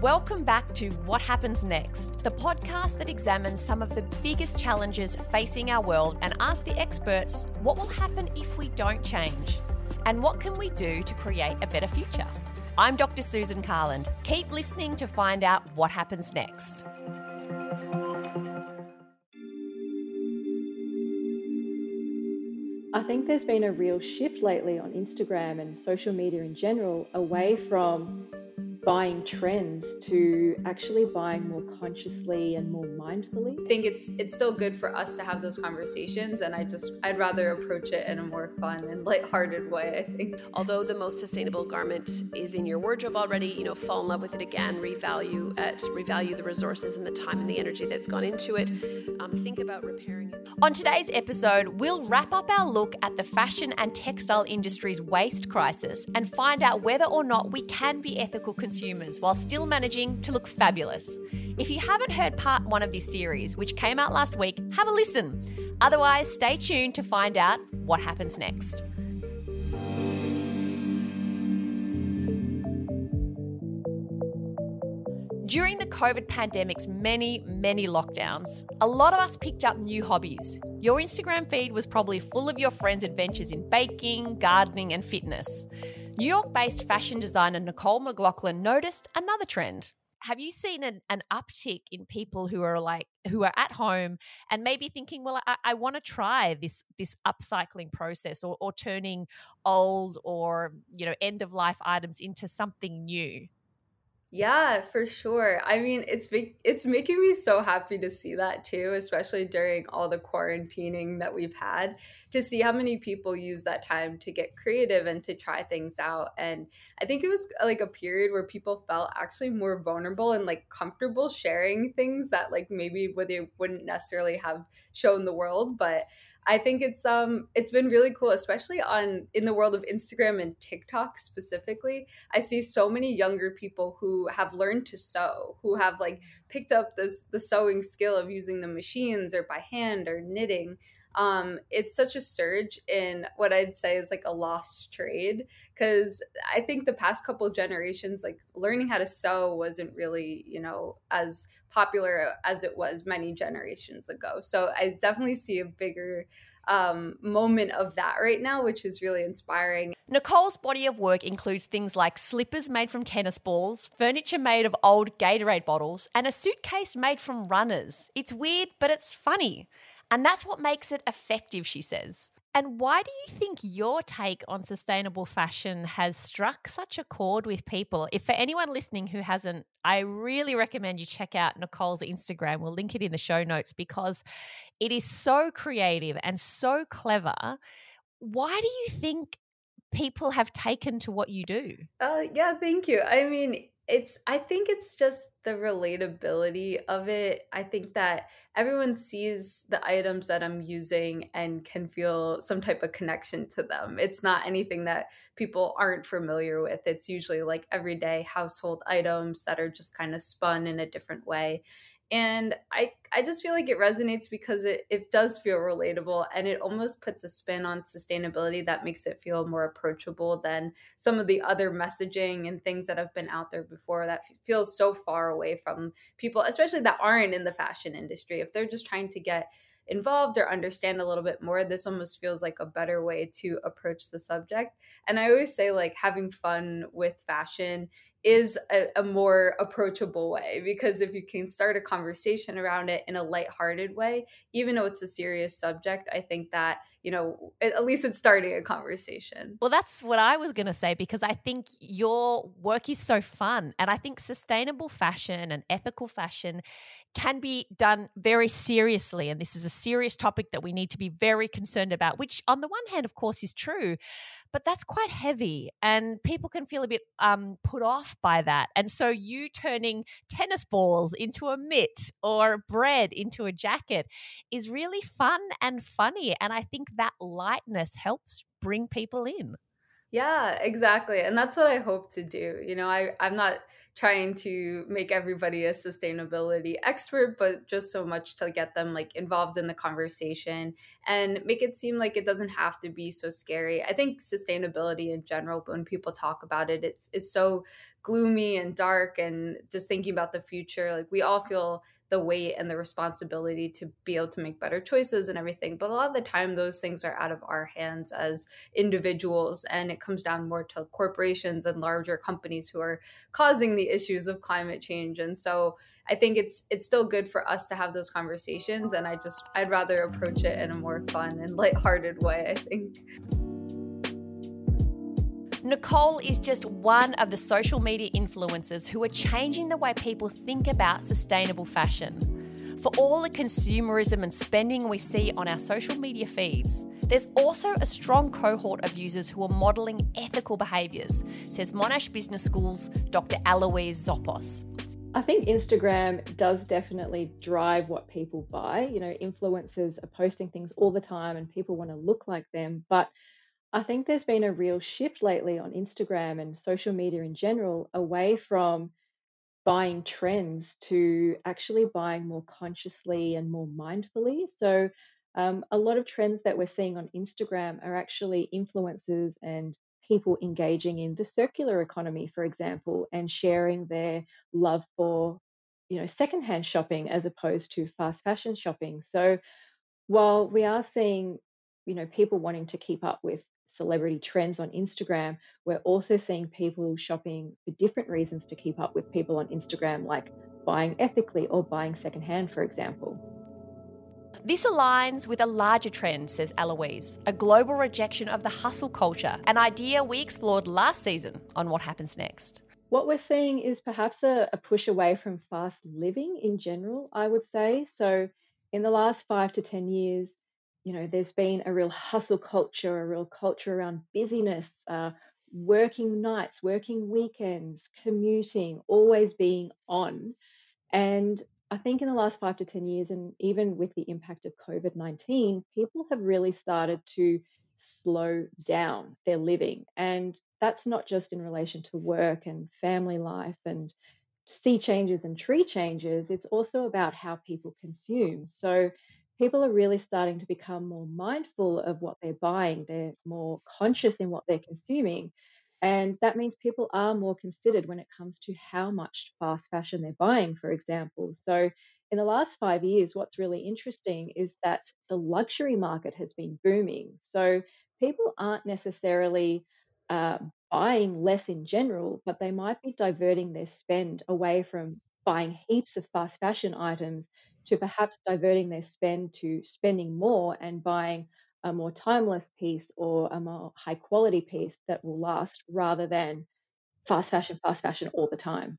Welcome back to What Happens Next, the podcast that examines some of the biggest challenges facing our world and asks the experts what will happen if we don't change? And what can we do to create a better future? I'm Dr. Susan Carland. Keep listening to find out what happens next. I think there's been a real shift lately on Instagram and social media in general away from buying trends to actually buying more consciously and more mindfully. I think it's it's still good for us to have those conversations and I just I'd rather approach it in a more fun and lighthearted way, I think. Although the most sustainable garment is in your wardrobe already, you know, fall in love with it again, revalue it, revalue the resources and the time and the energy that's gone into it. Um, think about repairing it. On today's episode, we'll wrap up our look at the fashion and textile industry's waste crisis and find out whether or not we can be ethical consumers while still managing to look fabulous. If you haven't heard part one of this series, which came out last week, have a listen. Otherwise, stay tuned to find out what happens next. During the COVID pandemic's many, many lockdowns, a lot of us picked up new hobbies. Your Instagram feed was probably full of your friends' adventures in baking, gardening, and fitness. New York based fashion designer Nicole McLaughlin noticed another trend. Have you seen an, an uptick in people who are like who are at home and maybe thinking, well, I, I want to try this this upcycling process or, or turning old or you know end of life items into something new? Yeah, for sure. I mean, it's it's making me so happy to see that too, especially during all the quarantining that we've had, to see how many people use that time to get creative and to try things out. And I think it was uh, like a period where people felt actually more vulnerable and like comfortable sharing things that like maybe they wouldn't necessarily have shown the world, but I think it's um it's been really cool, especially on in the world of Instagram and TikTok specifically. I see so many younger people who have learned to sew, who have like picked up this the sewing skill of using the machines or by hand or knitting. Um, it's such a surge in what I'd say is like a lost trade because I think the past couple generations, like learning how to sew wasn't really, you know, as popular as it was many generations ago. So I definitely see a bigger um, moment of that right now, which is really inspiring. Nicole's body of work includes things like slippers made from tennis balls, furniture made of old Gatorade bottles, and a suitcase made from runners. It's weird, but it's funny. And that's what makes it effective, she says. And why do you think your take on sustainable fashion has struck such a chord with people? If for anyone listening who hasn't, I really recommend you check out Nicole's Instagram. We'll link it in the show notes because it is so creative and so clever. Why do you think people have taken to what you do? Uh, yeah, thank you. I mean, it's i think it's just the relatability of it. I think that everyone sees the items that i'm using and can feel some type of connection to them. It's not anything that people aren't familiar with. It's usually like everyday household items that are just kind of spun in a different way and i i just feel like it resonates because it, it does feel relatable and it almost puts a spin on sustainability that makes it feel more approachable than some of the other messaging and things that have been out there before that feels so far away from people especially that aren't in the fashion industry. If they're just trying to get involved or understand a little bit more this almost feels like a better way to approach the subject. And i always say like having fun with fashion is a, a, more approachable way because if you can start a conversation around it in a lighthearted way, even though it's a serious subject, I think that you know, at least it's starting a conversation. Well, that's what I was going to say because I think your work is so fun. And I think sustainable fashion and ethical fashion can be done very seriously. And this is a serious topic that we need to be very concerned about, which, on the one hand, of course, is true, but that's quite heavy. And people can feel a bit um, put off by that. And so, you turning tennis balls into a mitt or bread into a jacket is really fun and funny. And I think that lightness helps bring people in. Yeah, exactly. And that's what I hope to do. You know, I, I'm not trying to make everybody a sustainability expert, but just so much to get them like involved in the conversation and make it seem like it doesn't have to be so scary. I think sustainability in general, when people talk about it, it is so gloomy and dark and just thinking about the future. Like we all feel the weight and the responsibility to be able to make better choices and everything. But a lot of the time, those things are out of our hands as individuals, and it comes down more to corporations and larger companies who are causing the issues of climate change. And so, I think it's it's still good for us to have those conversations, and I just I'd rather approach it in a more fun and lighthearted way. I think. Nicole is just one of the social media influencers who are changing the way people think about sustainable fashion. For all the consumerism and spending we see on our social media feeds, there's also a strong cohort of users who are modelling ethical behaviours, says Monash Business School's Dr. Eloise Zoppos. I think Instagram does definitely drive what people buy. You know, influencers are posting things all the time and people want to look like them, but I think there's been a real shift lately on Instagram and social media in general away from buying trends to actually buying more consciously and more mindfully. So, um, a lot of trends that we're seeing on Instagram are actually influencers and people engaging in the circular economy, for example, and sharing their love for, you know, secondhand shopping as opposed to fast fashion shopping. So, while we are seeing, you know, people wanting to keep up with celebrity trends on Instagram, we're also seeing people shopping for different reasons to keep up with people on Instagram, like buying ethically or buying secondhand, for example. This aligns with a larger trend, says Eloise, a global rejection of the hustle culture, an idea we explored last season on What Happens Next. What we're seeing is perhaps a, a push away from fast living in general, I would say. So, in the last five to 10 years, you know, there's been a real hustle culture, a real culture around busyness, uh, working nights, working weekends, commuting, always being on. And I think in the last five to 10 years, and even with the impact of COVID 19, people have really started to slow down their living. And that's not just in relation to work and family life and sea changes and tree changes, it's also about how people consume. So people are really starting to become more mindful of what they're buying. They're more conscious in what they're consuming. And that means people are more considered when it comes to how much fast fashion they're buying, for example. So, in the last five years, what's really interesting is that the luxury market has been booming. So, people aren't necessarily uh, buying less in general, but they might be diverting their spend away from buying heaps of fast fashion items to perhaps diverting their spend to spending more and buying a more timeless piece or a more high quality piece that will last rather than fast fashion, fast fashion all the time.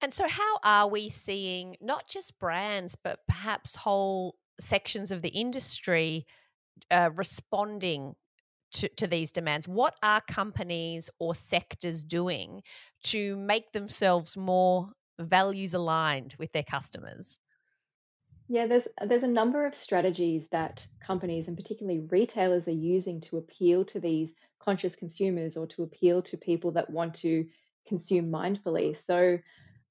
And so, how are we seeing not just brands, but perhaps whole sections of the industry uh, responding to, to these demands? What are companies or sectors doing to make themselves more values aligned with their customers? Yeah, there's there's a number of strategies that companies and particularly retailers are using to appeal to these conscious consumers or to appeal to people that want to consume mindfully. So,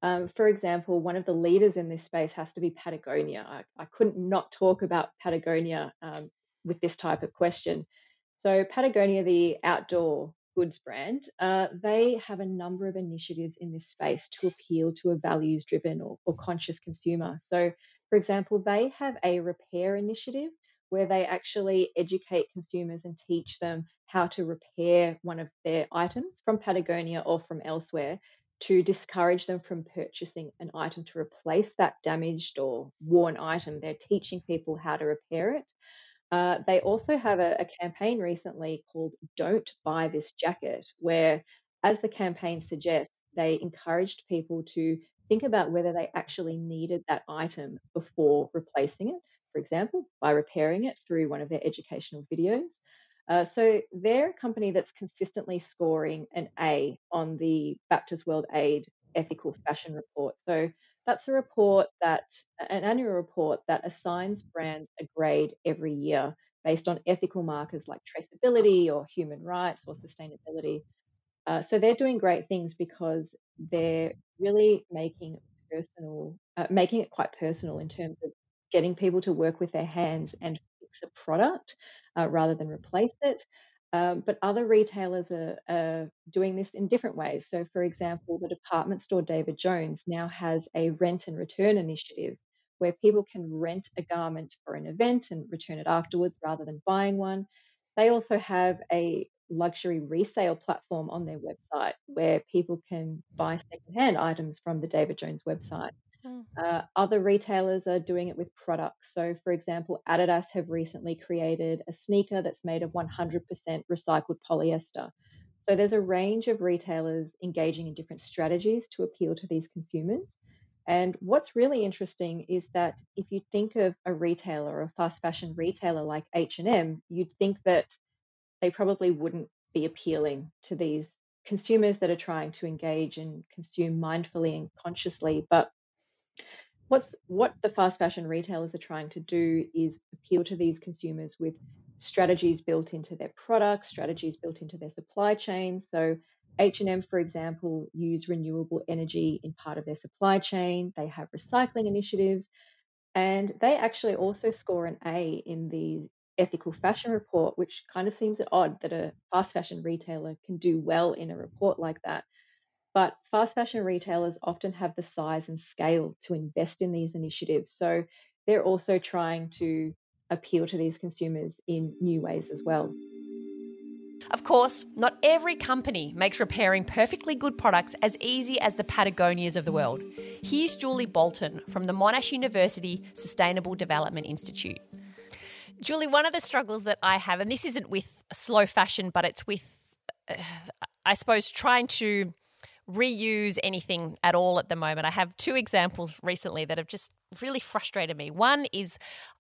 um, for example, one of the leaders in this space has to be Patagonia. I, I couldn't not talk about Patagonia um, with this type of question. So, Patagonia, the outdoor goods brand, uh, they have a number of initiatives in this space to appeal to a values driven or, or conscious consumer. So, for example, they have a repair initiative where they actually educate consumers and teach them how to repair one of their items from Patagonia or from elsewhere to discourage them from purchasing an item to replace that damaged or worn item. They're teaching people how to repair it. Uh, they also have a, a campaign recently called Don't Buy This Jacket, where, as the campaign suggests, they encouraged people to think about whether they actually needed that item before replacing it, for example, by repairing it through one of their educational videos. Uh, so they're a company that's consistently scoring an A on the Baptist World Aid Ethical Fashion Report. So that's a report that, an annual report that assigns brands a grade every year based on ethical markers like traceability or human rights or sustainability. Uh, so they're doing great things because they're really making personal, uh, making it quite personal in terms of getting people to work with their hands and fix a product uh, rather than replace it. Um, but other retailers are, are, doing this in different ways. So, for example, the department store David Jones now has a rent and return initiative where people can rent a garment for an event and return it afterwards rather than buying one. They also have a luxury resale platform on their website where people can buy secondhand items from the David Jones website. Mm. Uh, other retailers are doing it with products. So, for example, Adidas have recently created a sneaker that's made of 100% recycled polyester. So, there's a range of retailers engaging in different strategies to appeal to these consumers. And what's really interesting is that if you think of a retailer, a fast fashion retailer like H&M, you'd think that they probably wouldn't be appealing to these consumers that are trying to engage and consume mindfully and consciously. But what's what the fast fashion retailers are trying to do is appeal to these consumers with strategies built into their products, strategies built into their supply chain. So H&M, for example, use renewable energy in part of their supply chain. They have recycling initiatives, and they actually also score an A in the ethical fashion report, which kind of seems odd that a fast fashion retailer can do well in a report like that. But fast fashion retailers often have the size and scale to invest in these initiatives. So they're also trying to appeal to these consumers in new ways as well. Of course, not every company makes repairing perfectly good products as easy as the Patagonias of the world. Here's Julie Bolton from the Monash University Sustainable Development Institute. Julie, one of the struggles that I have, and this isn't with slow fashion, but it's with, uh, I suppose, trying to reuse anything at all at the moment. I have two examples recently that have just really frustrated me. One is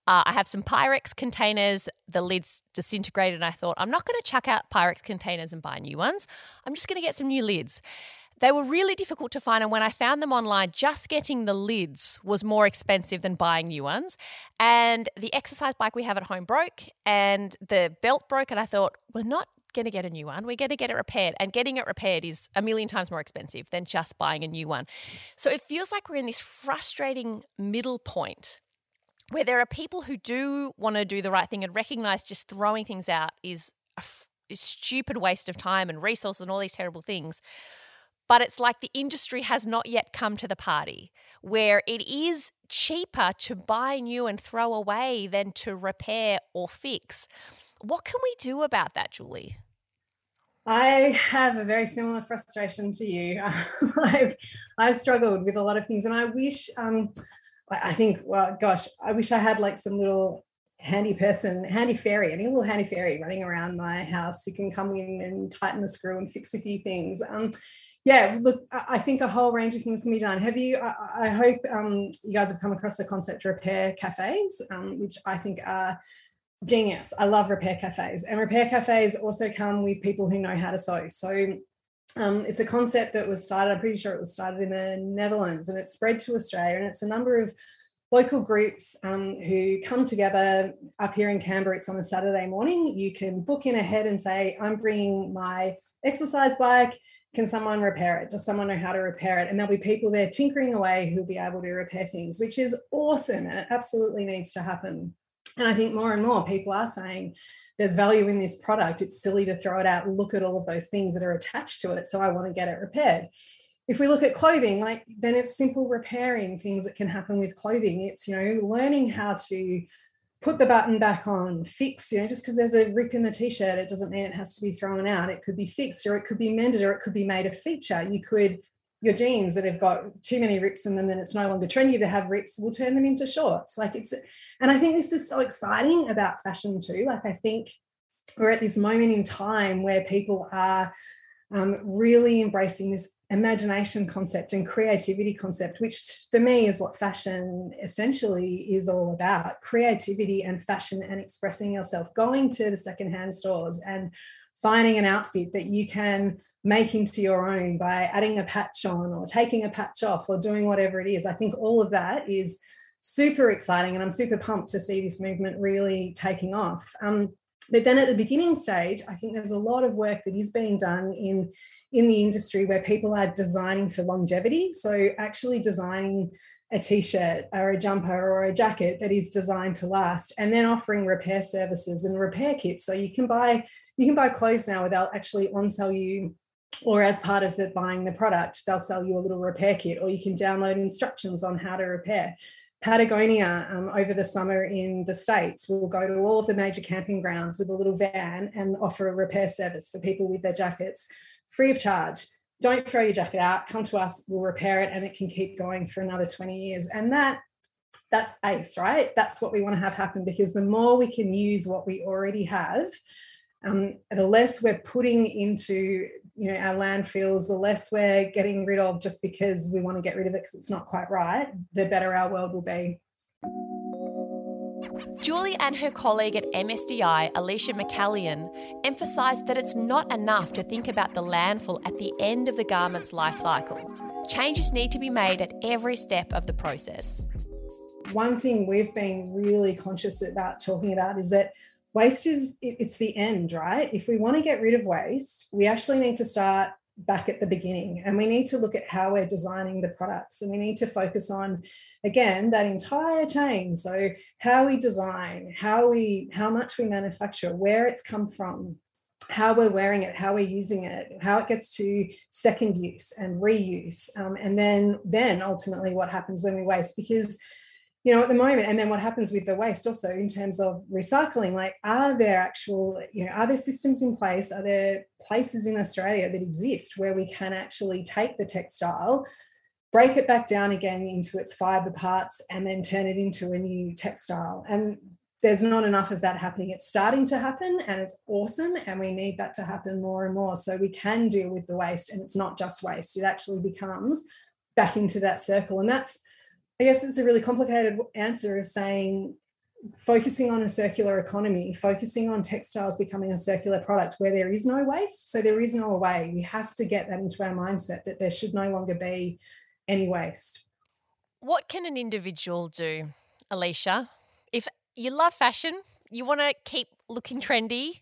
uh, I have some Pyrex containers, the lids disintegrated, and I thought, I'm not going to chuck out Pyrex containers and buy new ones. I'm just going to get some new lids. They were really difficult to find, and when I found them online, just getting the lids was more expensive than buying new ones. And the exercise bike we have at home broke, and the belt broke, and I thought, we're not going to get a new one. We're going to get it repaired. And getting it repaired is a million times more expensive than just buying a new one. So it feels like we're in this frustrating middle point where there are people who do want to do the right thing and recognize just throwing things out is a, f- a stupid waste of time and resources and all these terrible things but it's like the industry has not yet come to the party where it is cheaper to buy new and throw away than to repair or fix. What can we do about that, Julie? I have a very similar frustration to you. I've I've struggled with a lot of things, and I wish. Um, I think, well, gosh, I wish I had like some little handy person, handy fairy, any little handy fairy running around my house who can come in and tighten the screw and fix a few things. Um, yeah, look, I think a whole range of things can be done. Have you? I, I hope um, you guys have come across the concept of repair cafes, um, which I think are genius. I love repair cafes, and repair cafes also come with people who know how to sew. So um, it's a concept that was started. I'm pretty sure it was started in the Netherlands, and it's spread to Australia, and it's a number of local groups um, who come together up here in Canberra. It's on a Saturday morning. You can book in ahead and say, I'm bringing my exercise bike can someone repair it? Does someone know how to repair it? And there'll be people there tinkering away who'll be able to repair things, which is awesome. And it absolutely needs to happen. And I think more and more people are saying there's value in this product. It's silly to throw it out. Look at all of those things that are attached to it. So I want to get it repaired. If we look at clothing, like then it's simple repairing things that can happen with clothing. It's, you know, learning how to put the button back on, fix, you know, just because there's a rip in the t-shirt, it doesn't mean it has to be thrown out. It could be fixed or it could be mended or it could be made a feature. You could, your jeans that have got too many rips in them and it's no longer trendy to have rips, we'll turn them into shorts. Like it's, and I think this is so exciting about fashion too. Like I think we're at this moment in time where people are um, really embracing this imagination concept and creativity concept, which for me is what fashion essentially is all about creativity and fashion and expressing yourself, going to the secondhand stores and finding an outfit that you can make into your own by adding a patch on or taking a patch off or doing whatever it is. I think all of that is super exciting and I'm super pumped to see this movement really taking off. Um, but then at the beginning stage, I think there's a lot of work that is being done in, in the industry where people are designing for longevity. So actually designing a t-shirt or a jumper or a jacket that is designed to last and then offering repair services and repair kits so you can buy you can buy clothes now without actually on sell you or as part of the buying the product they'll sell you a little repair kit or you can download instructions on how to repair Patagonia um, over the summer in the States We'll go to all of the major camping grounds with a little van and offer a repair service for people with their jackets free of charge. Don't throw your jacket out, come to us, we'll repair it and it can keep going for another 20 years. And that that's ace, right? That's what we want to have happen because the more we can use what we already have, um, the less we're putting into you know our landfills the less we're getting rid of just because we want to get rid of it because it's not quite right the better our world will be Julie and her colleague at MSDI, Alicia McCallion, emphasised that it's not enough to think about the landfill at the end of the garment's life cycle. Changes need to be made at every step of the process. One thing we've been really conscious about talking about is that waste is it's the end right? If we want to get rid of waste we actually need to start back at the beginning and we need to look at how we're designing the products and we need to focus on again that entire chain. So how we design how we how much we manufacture where it's come from how we're wearing it how we're using it how it gets to second use and reuse um, and then then ultimately what happens when we waste because you know at the moment and then what happens with the waste also in terms of recycling like are there actual you know are there systems in place are there places in australia that exist where we can actually take the textile break it back down again into its fiber parts and then turn it into a new textile? And there's not enough of that happening. It's starting to happen and it's awesome and we need that to happen more and more. So we can deal with the waste and it's not just waste. It actually becomes back into that circle and that's I guess it's a really complicated answer of saying focusing on a circular economy, focusing on textiles becoming a circular product where there is no waste. So there is no way. We have to get that into our mindset that there should no longer be any waste. What can an individual do, Alicia? If you love fashion, you want to keep looking trendy,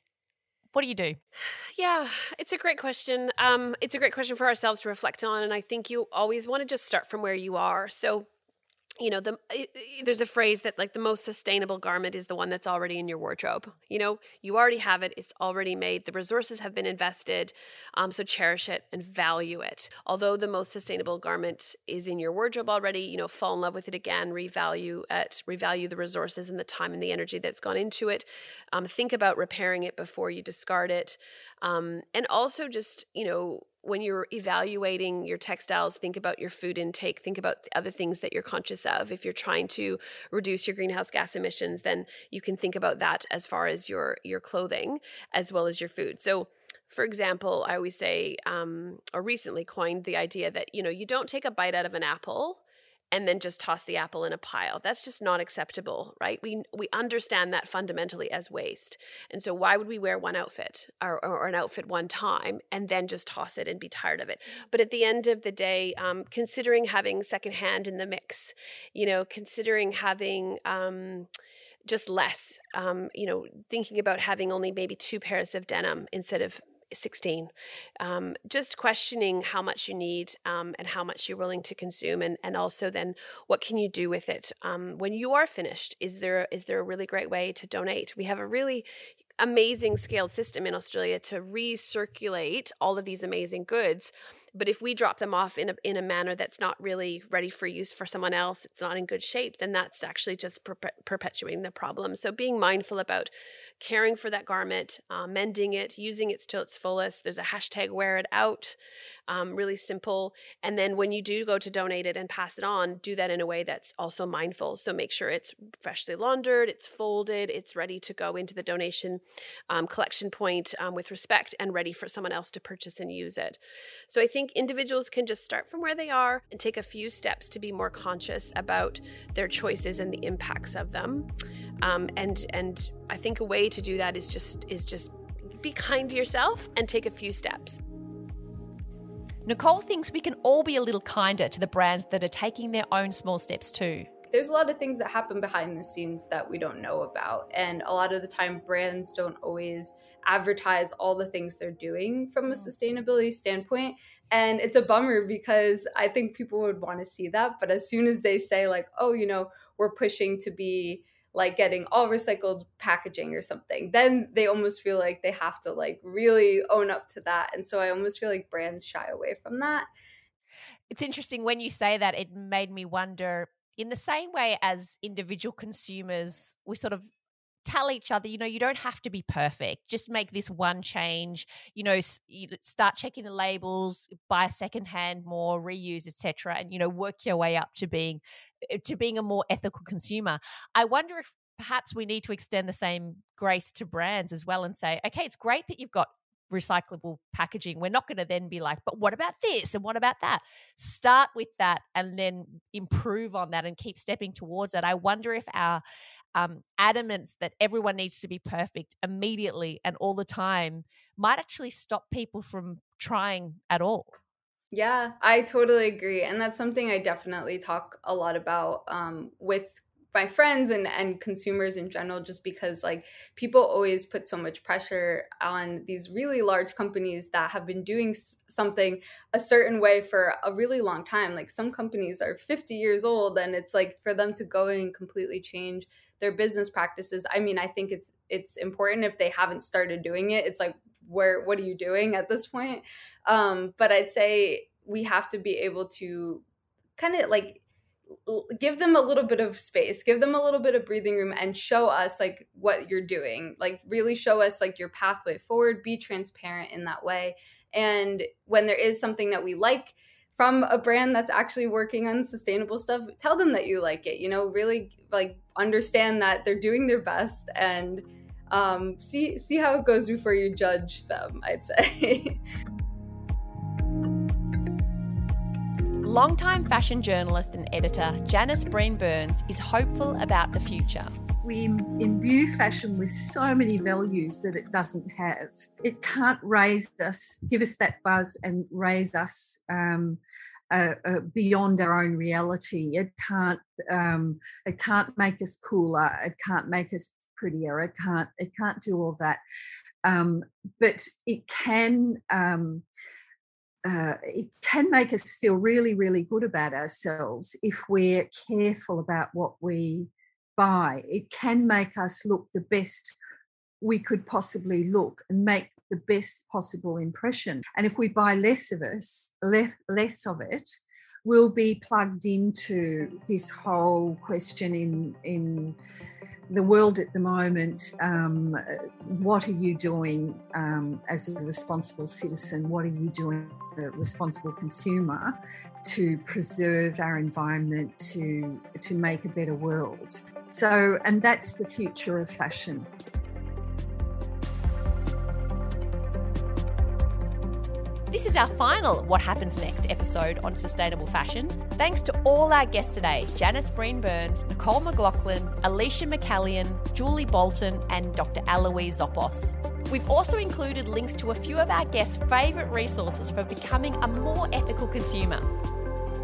what do you do? Yeah, it's a great question. Um, it's a great question for ourselves to reflect on. And I think you always want to just start from where you are. So you know the there's a phrase that like the most sustainable garment is the one that's already in your wardrobe. You know you already have it it's already made the resources have been invested um, so cherish it and value it. Although the most sustainable garment is in your wardrobe already you know fall in love with it again revalue it revalue the resources and the time and the energy that's gone into it. Um, think about repairing it before you discard it. Um, and also just you know when you're evaluating your textiles, think about your food intake, think about the other things that you're conscious of. If you're trying to reduce your greenhouse gas emissions, then you can think about that as far as your your clothing as well as your food. So for example, I always say, um, or recently coined the idea that you know you don't take a bite out of an apple and then just toss the apple in a pile. That's just not acceptable, right? We we understand that fundamentally as waste. And so why would we wear one outfit or, or an outfit one time and then just toss it and be tired of it? But at the end of the day, um, considering having secondhand in the mix, you know, considering having um, just less, um, you know, thinking about having only maybe two pairs of denim instead of 16 um, just questioning how much you need um, and how much you're willing to consume and, and also then what can you do with it um, when you are finished is there is there a really great way to donate we have a really amazing scaled system in australia to recirculate all of these amazing goods but if we drop them off in a, in a manner that's not really ready for use for someone else, it's not in good shape, then that's actually just per- perpetuating the problem. So being mindful about caring for that garment, uh, mending it, using it till its fullest. There's a hashtag wear it out, um, really simple. And then when you do go to donate it and pass it on, do that in a way that's also mindful. So make sure it's freshly laundered, it's folded, it's ready to go into the donation um, collection point um, with respect and ready for someone else to purchase and use it. So I think think individuals can just start from where they are and take a few steps to be more conscious about their choices and the impacts of them. Um, and and I think a way to do that is just is just be kind to yourself and take a few steps. Nicole thinks we can all be a little kinder to the brands that are taking their own small steps too. there's a lot of things that happen behind the scenes that we don't know about. And a lot of the time, brands don't always advertise all the things they're doing from a sustainability standpoint. And it's a bummer because I think people would want to see that. But as soon as they say, like, oh, you know, we're pushing to be like getting all recycled packaging or something then they almost feel like they have to like really own up to that and so i almost feel like brands shy away from that. It's interesting when you say that it made me wonder in the same way as individual consumers we sort of tell each other, you know, you don't have to be perfect. Just make this one change. You know, start checking the labels, buy secondhand more, reuse, etc., and you know, work your way up to being eh, to being a more ethical consumer. I wonder if perhaps we need to extend the same grace to brands as well and say, okay, it's great that you've got recyclable packaging. We're not going to then be like, but what about this and what about that? Start with that and then improve on that and keep stepping towards it. I wonder if our um, adamance that everyone needs to be perfect immediately and all the time might actually stop people from trying at all. Yeah, I totally agree. And that's something I definitely talk a lot about um, with my friends and and consumers in general just because like people always put so much pressure on these really large companies that have been doing something a certain way for a really long time. Like some companies are 50 years old and it's like for them to go and completely change their business practices. I mean i think it's it's important if they haven't started doing it it's like where what are you doing at this point? Um but i'd say we have to be able to kind of like give them a little bit of space give them a little bit of breathing room and show us like what you're doing. Like really show us like your pathway forward be transparent in that way. And when there is something that we like from a brand that's actually working on sustainable stuff tell them that you like it you know really like understand that they're doing their best and um, see see how it goes before you judge them i'd say Longtime fashion journalist and editor Janice Breen Burns is hopeful about the future. We imbue fashion with so many values that it doesn't have. It can't raise us, give us that buzz, and raise us um, uh, uh, beyond our own reality. It can't. Um, it can't make us cooler. It can't make us prettier. It can't. It can't do all that. Um, but it can um, uh, it can make us feel really, really good about ourselves if we're careful about what we buy. It can make us look the best we could possibly look and make the best possible impression. And if we buy less of us, less, less of it, we'll be plugged into this whole question in in the world at the moment, um, what are you doing um, as a responsible citizen? What are you doing as a responsible consumer to preserve our environment, to, to make a better world? So, and that's the future of fashion. This is our final What Happens Next episode on sustainable fashion. Thanks to all our guests today Janice Breen Burns, Nicole McLaughlin, Alicia McCallion, Julie Bolton, and Dr. Eloise Zoppos. We've also included links to a few of our guests' favourite resources for becoming a more ethical consumer.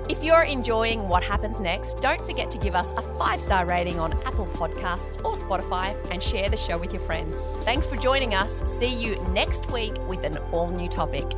If you're enjoying what happens next, don't forget to give us a five star rating on Apple Podcasts or Spotify and share the show with your friends. Thanks for joining us. See you next week with an all new topic.